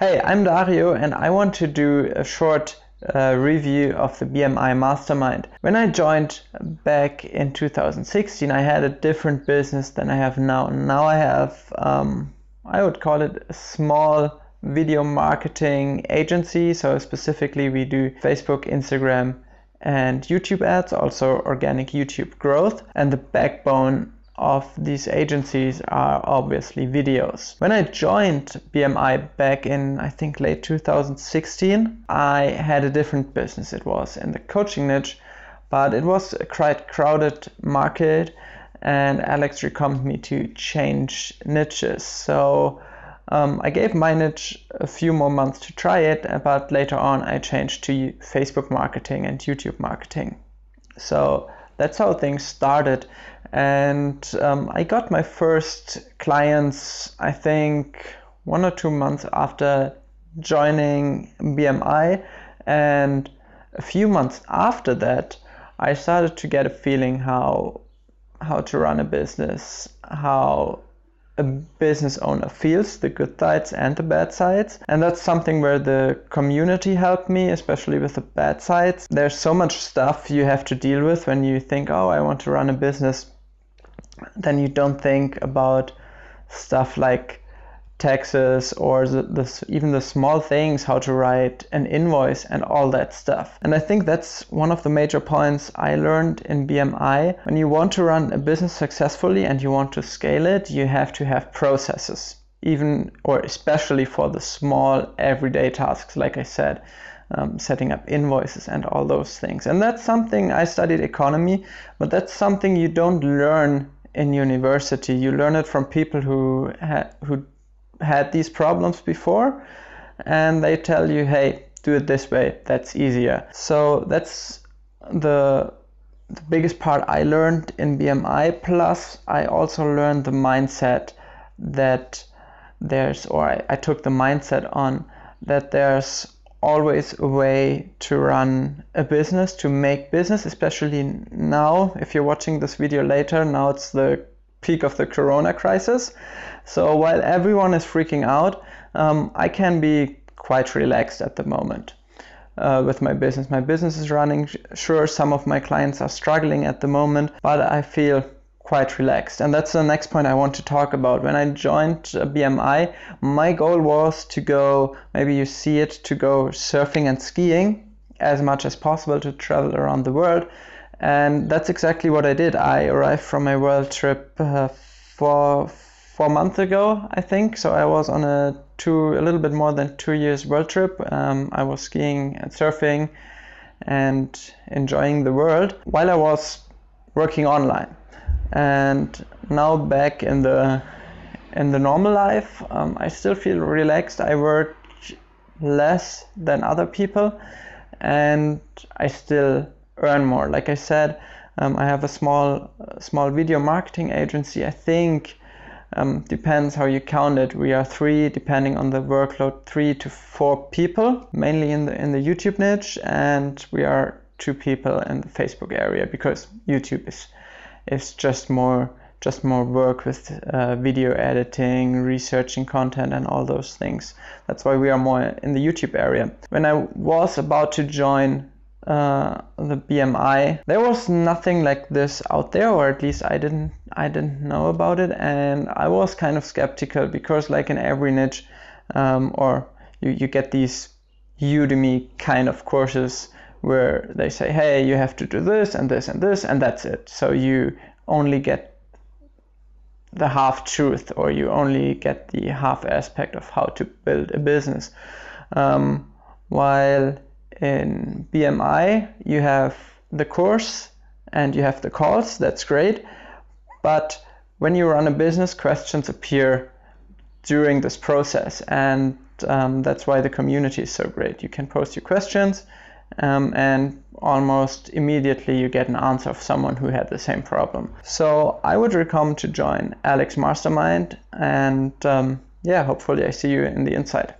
Hey, I'm Dario and I want to do a short uh, review of the BMI Mastermind. When I joined back in 2016, I had a different business than I have now. Now I have, um, I would call it a small video marketing agency. So specifically, we do Facebook, Instagram, and YouTube ads, also organic YouTube growth. And the backbone of these agencies are obviously videos. When I joined BMI back in, I think, late 2016, I had a different business. It was in the coaching niche, but it was a quite crowded market, and Alex recommended me to change niches. So um, I gave my niche a few more months to try it, but later on I changed to Facebook marketing and YouTube marketing. So that's how things started. And um, I got my first clients, I think, one or two months after joining BMI. And a few months after that, I started to get a feeling how how to run a business, how a business owner feels, the good sides and the bad sides. And that's something where the community helped me, especially with the bad sides. There's so much stuff you have to deal with when you think, oh, I want to run a business. Then you don't think about stuff like taxes or the, the, even the small things, how to write an invoice and all that stuff. And I think that's one of the major points I learned in BMI. When you want to run a business successfully and you want to scale it, you have to have processes, even or especially for the small everyday tasks, like I said. Um, setting up invoices and all those things. And that's something I studied economy, but that's something you don't learn in university. You learn it from people who ha- who had these problems before and they tell you, hey, do it this way, that's easier. So that's the, the biggest part I learned in BMI. Plus, I also learned the mindset that there's, or I, I took the mindset on that there's always a way to run a business, to make business, especially now. If you're watching this video later, now it's the peak of the corona crisis. So while everyone is freaking out, um, I can be quite relaxed at the moment uh, with my business. My business is running. Sure, some of my clients are struggling at the moment, but I feel quite relaxed. And that's the next point I want to talk about. When I joined BMI, my goal was to go, maybe you see it, to go surfing and skiing as much as possible to travel around the world. And that's exactly what I did. I arrived from my world trip uh, for four months ago, I think. So I was on a two, a little bit more than two years world trip. Um, I was skiing and surfing and enjoying the world while I was working online. And now back in the in the normal life, um, I still feel relaxed. I work less than other people, and I still earn more. Like I said, um, I have a small small video marketing agency. I think um, depends how you count it. We are three, depending on the workload, three to four people, mainly in the in the YouTube niche, and we are two people in the Facebook area because YouTube is is just more just more work with uh, video editing, researching content, and all those things. That's why we are more in the YouTube area. When I was about to join uh, the BMI. There was nothing like this out there, or at least I didn't I didn't know about it, and I was kind of skeptical because, like in every niche, um, or you you get these Udemy kind of courses where they say, hey, you have to do this and this and this, and that's it. So you only get the half truth, or you only get the half aspect of how to build a business. Um, while in BMI, you have the course and you have the calls. That's great. But when you run a business, questions appear during this process. And um, that's why the community is so great. You can post your questions um, and almost immediately you get an answer of someone who had the same problem. So I would recommend to join Alex Mastermind and um, yeah, hopefully I see you in the inside.